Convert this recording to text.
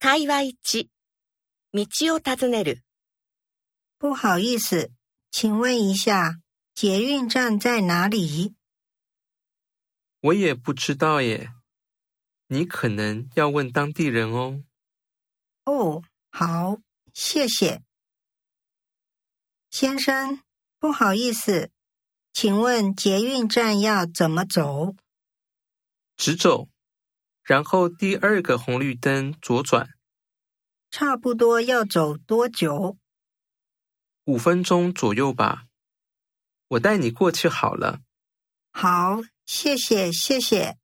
会話一，を尋ねる。不好意思，请问一下，捷运站在哪里？我也不知道耶，你可能要问当地人哦。哦，好，谢谢，先生。不好意思，请问捷运站要怎么走？直走。然后第二个红绿灯左转，差不多要走多久？五分钟左右吧。我带你过去好了。好，谢谢，谢谢。